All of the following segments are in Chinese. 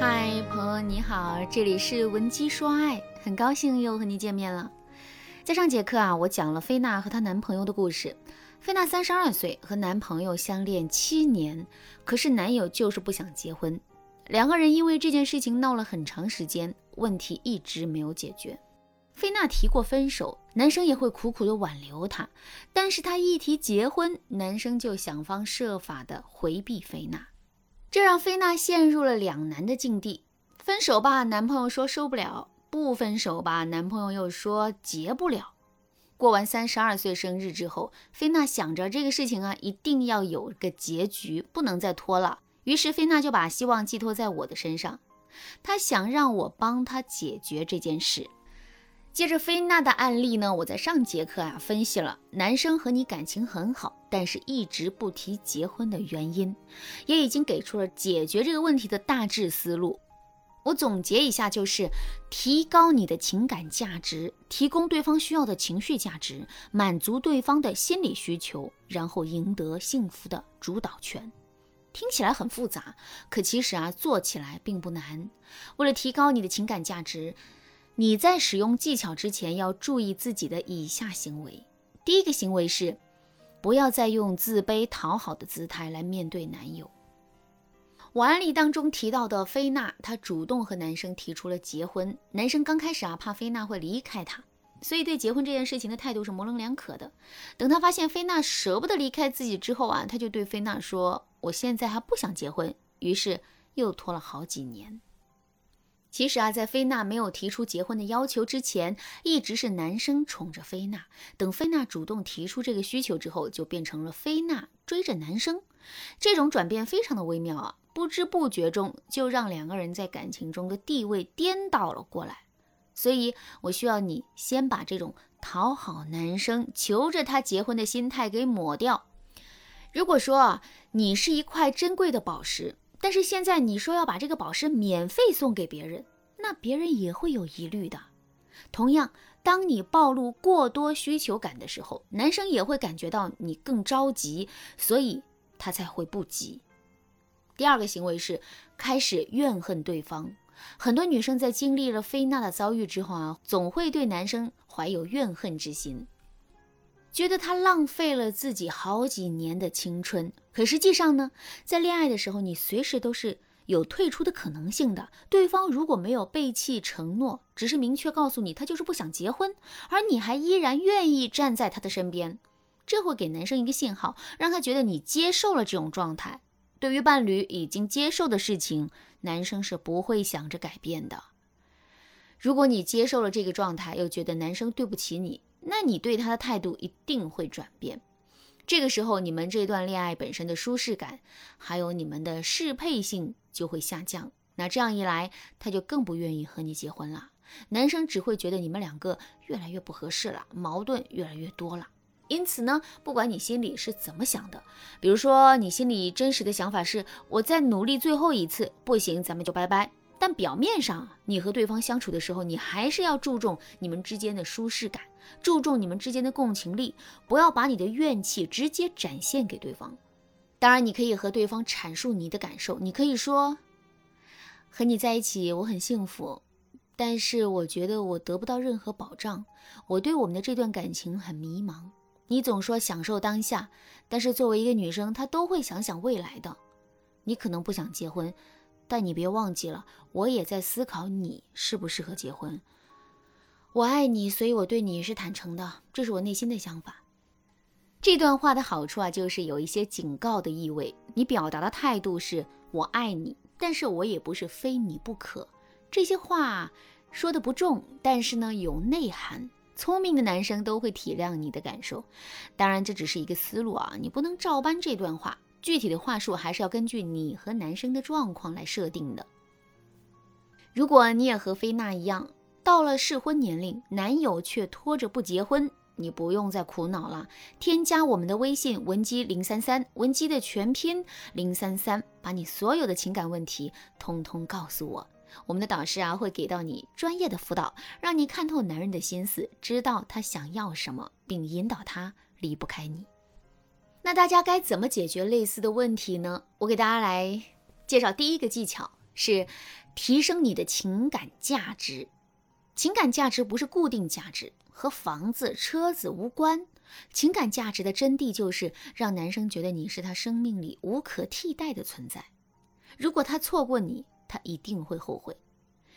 嗨，朋友你好，这里是文姬说爱，很高兴又和你见面了。在上节课啊，我讲了菲娜和她男朋友的故事。菲娜三十二岁，和男朋友相恋七年，可是男友就是不想结婚。两个人因为这件事情闹了很长时间，问题一直没有解决。菲娜提过分手，男生也会苦苦的挽留她，但是她一提结婚，男生就想方设法的回避菲娜，这让菲娜陷入了两难的境地。分手吧，男朋友说受不了；不分手吧，男朋友又说结不了。过完三十二岁生日之后，菲娜想着这个事情啊，一定要有个结局，不能再拖了。于是菲娜就把希望寄托在我的身上，她想让我帮她解决这件事。接着菲娜的案例呢，我在上节课啊分析了男生和你感情很好，但是一直不提结婚的原因，也已经给出了解决这个问题的大致思路。我总结一下，就是提高你的情感价值，提供对方需要的情绪价值，满足对方的心理需求，然后赢得幸福的主导权。听起来很复杂，可其实啊，做起来并不难。为了提高你的情感价值，你在使用技巧之前要注意自己的以下行为。第一个行为是，不要再用自卑讨好的姿态来面对男友。我案例当中提到的菲娜，她主动和男生提出了结婚。男生刚开始啊，怕菲娜会离开他，所以对结婚这件事情的态度是模棱两可的。等他发现菲娜舍不得离开自己之后啊，他就对菲娜说。我现在还不想结婚，于是又拖了好几年。其实啊，在菲娜没有提出结婚的要求之前，一直是男生宠着菲娜。等菲娜主动提出这个需求之后，就变成了菲娜追着男生。这种转变非常的微妙啊，不知不觉中就让两个人在感情中的地位颠倒了过来。所以我需要你先把这种讨好男生、求着他结婚的心态给抹掉。如果说啊，你是一块珍贵的宝石，但是现在你说要把这个宝石免费送给别人，那别人也会有疑虑的。同样，当你暴露过多需求感的时候，男生也会感觉到你更着急，所以他才会不急。第二个行为是开始怨恨对方。很多女生在经历了菲娜的遭遇之后啊，总会对男生怀有怨恨之心。觉得他浪费了自己好几年的青春，可实际上呢，在恋爱的时候，你随时都是有退出的可能性的。对方如果没有背弃承诺，只是明确告诉你他就是不想结婚，而你还依然愿意站在他的身边，这会给男生一个信号，让他觉得你接受了这种状态。对于伴侣已经接受的事情，男生是不会想着改变的。如果你接受了这个状态，又觉得男生对不起你。那你对他的态度一定会转变，这个时候你们这段恋爱本身的舒适感，还有你们的适配性就会下降。那这样一来，他就更不愿意和你结婚了。男生只会觉得你们两个越来越不合适了，矛盾越来越多了。因此呢，不管你心里是怎么想的，比如说你心里真实的想法是我再努力最后一次，不行咱们就拜拜。但表面上，你和对方相处的时候，你还是要注重你们之间的舒适感，注重你们之间的共情力，不要把你的怨气直接展现给对方。当然，你可以和对方阐述你的感受，你可以说：“和你在一起我很幸福，但是我觉得我得不到任何保障，我对我们的这段感情很迷茫。你总说享受当下，但是作为一个女生，她都会想想未来的。你可能不想结婚。”但你别忘记了，我也在思考你适不适合结婚。我爱你，所以我对你是坦诚的，这是我内心的想法。这段话的好处啊，就是有一些警告的意味。你表达的态度是我爱你，但是我也不是非你不可。这些话说的不重，但是呢有内涵。聪明的男生都会体谅你的感受。当然，这只是一个思路啊，你不能照搬这段话。具体的话术还是要根据你和男生的状况来设定的。如果你也和菲娜一样，到了适婚年龄，男友却拖着不结婚，你不用再苦恼了。添加我们的微信文姬零三三，文姬的全拼零三三，把你所有的情感问题通通告诉我，我们的导师啊会给到你专业的辅导，让你看透男人的心思，知道他想要什么，并引导他离不开你。那大家该怎么解决类似的问题呢？我给大家来介绍第一个技巧：是提升你的情感价值。情感价值不是固定价值，和房子、车子无关。情感价值的真谛就是让男生觉得你是他生命里无可替代的存在。如果他错过你，他一定会后悔。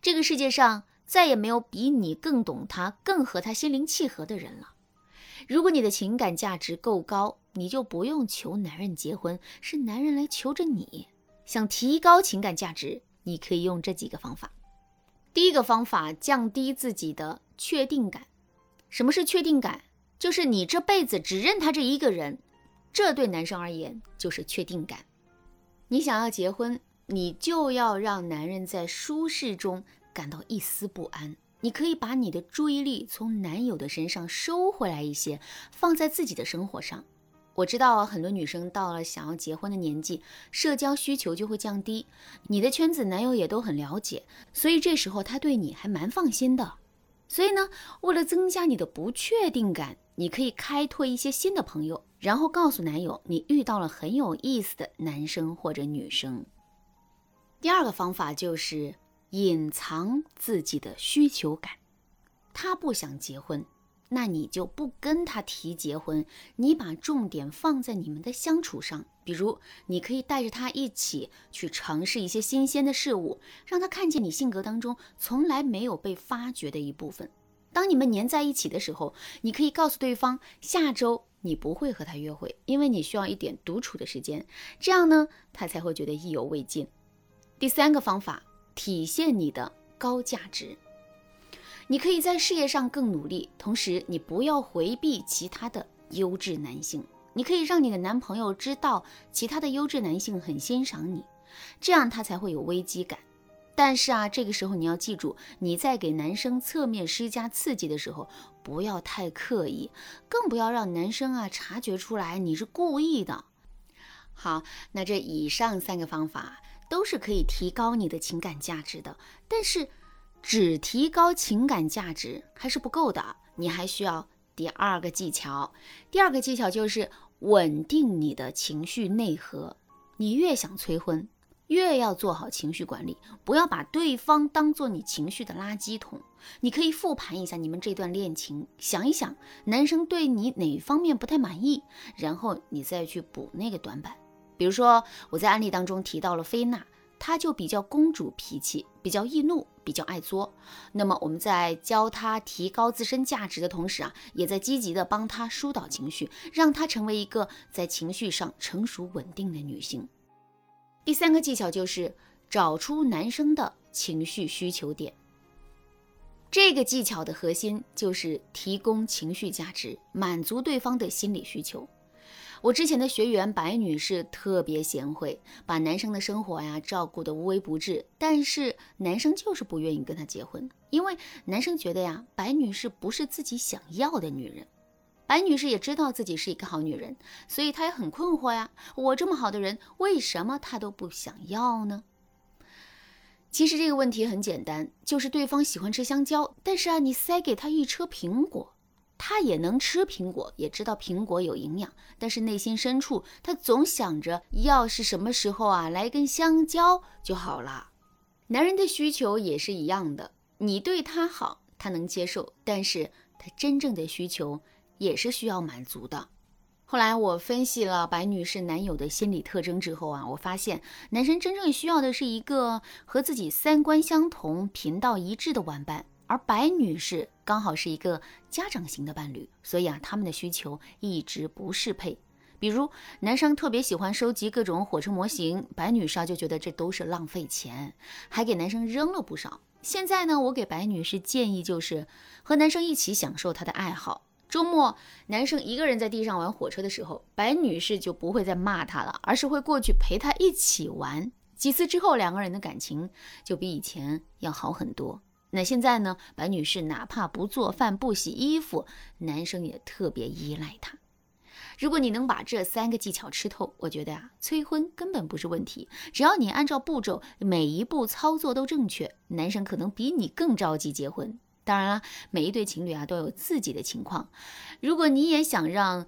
这个世界上再也没有比你更懂他、更和他心灵契合的人了。如果你的情感价值够高，你就不用求男人结婚，是男人来求着你。想提高情感价值，你可以用这几个方法。第一个方法，降低自己的确定感。什么是确定感？就是你这辈子只认他这一个人，这对男生而言就是确定感。你想要结婚，你就要让男人在舒适中感到一丝不安。你可以把你的注意力从男友的身上收回来一些，放在自己的生活上。我知道很多女生到了想要结婚的年纪，社交需求就会降低。你的圈子男友也都很了解，所以这时候他对你还蛮放心的。所以呢，为了增加你的不确定感。你可以开拓一些新的朋友，然后告诉男友你遇到了很有意思的男生或者女生。第二个方法就是隐藏自己的需求感。他不想结婚，那你就不跟他提结婚，你把重点放在你们的相处上。比如，你可以带着他一起去尝试一些新鲜的事物，让他看见你性格当中从来没有被发掘的一部分。当你们黏在一起的时候，你可以告诉对方，下周你不会和他约会，因为你需要一点独处的时间。这样呢，他才会觉得意犹未尽。第三个方法，体现你的高价值。你可以在事业上更努力，同时你不要回避其他的优质男性。你可以让你的男朋友知道，其他的优质男性很欣赏你，这样他才会有危机感。但是啊，这个时候你要记住，你在给男生侧面施加刺激的时候，不要太刻意，更不要让男生啊察觉出来你是故意的。好，那这以上三个方法都是可以提高你的情感价值的，但是只提高情感价值还是不够的，你还需要第二个技巧。第二个技巧就是稳定你的情绪内核。你越想催婚。越要做好情绪管理，不要把对方当做你情绪的垃圾桶。你可以复盘一下你们这段恋情，想一想男生对你哪方面不太满意，然后你再去补那个短板。比如说我在案例当中提到了菲娜，她就比较公主脾气，比较易怒，比较爱作。那么我们在教她提高自身价值的同时啊，也在积极的帮她疏导情绪，让她成为一个在情绪上成熟稳定的女性。第三个技巧就是找出男生的情绪需求点。这个技巧的核心就是提供情绪价值，满足对方的心理需求。我之前的学员白女士特别贤惠，把男生的生活呀照顾得无微不至，但是男生就是不愿意跟她结婚，因为男生觉得呀，白女士不是自己想要的女人。白女士也知道自己是一个好女人，所以她也很困惑呀。我这么好的人，为什么她都不想要呢？其实这个问题很简单，就是对方喜欢吃香蕉，但是啊，你塞给他一车苹果，他也能吃苹果，也知道苹果有营养，但是内心深处他总想着，要是什么时候啊来根香蕉就好了。男人的需求也是一样的，你对他好，他能接受，但是他真正的需求。也是需要满足的。后来我分析了白女士男友的心理特征之后啊，我发现男生真正需要的是一个和自己三观相同、频道一致的玩伴，而白女士刚好是一个家长型的伴侣，所以啊，他们的需求一直不适配。比如男生特别喜欢收集各种火车模型，白女士就觉得这都是浪费钱，还给男生扔了不少。现在呢，我给白女士建议就是和男生一起享受他的爱好。周末，男生一个人在地上玩火车的时候，白女士就不会再骂他了，而是会过去陪他一起玩。几次之后，两个人的感情就比以前要好很多。那现在呢？白女士哪怕不做饭、不洗衣服，男生也特别依赖她。如果你能把这三个技巧吃透，我觉得啊，催婚根本不是问题。只要你按照步骤，每一步操作都正确，男生可能比你更着急结婚。当然了，每一对情侣啊都有自己的情况。如果你也想让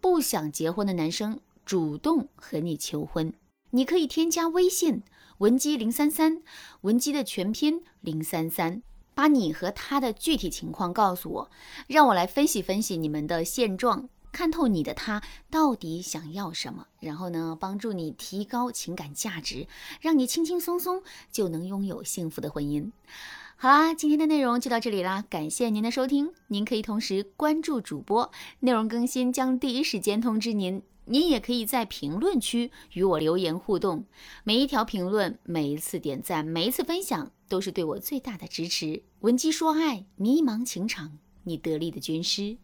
不想结婚的男生主动和你求婚，你可以添加微信文姬零三三，文姬的全拼零三三，把你和他的具体情况告诉我，让我来分析分析你们的现状，看透你的他到底想要什么，然后呢，帮助你提高情感价值，让你轻轻松松就能拥有幸福的婚姻。好啦，今天的内容就到这里啦，感谢您的收听。您可以同时关注主播，内容更新将第一时间通知您。您也可以在评论区与我留言互动，每一条评论、每一次点赞、每一次分享，都是对我最大的支持。闻鸡说爱，迷茫情场，你得力的军师。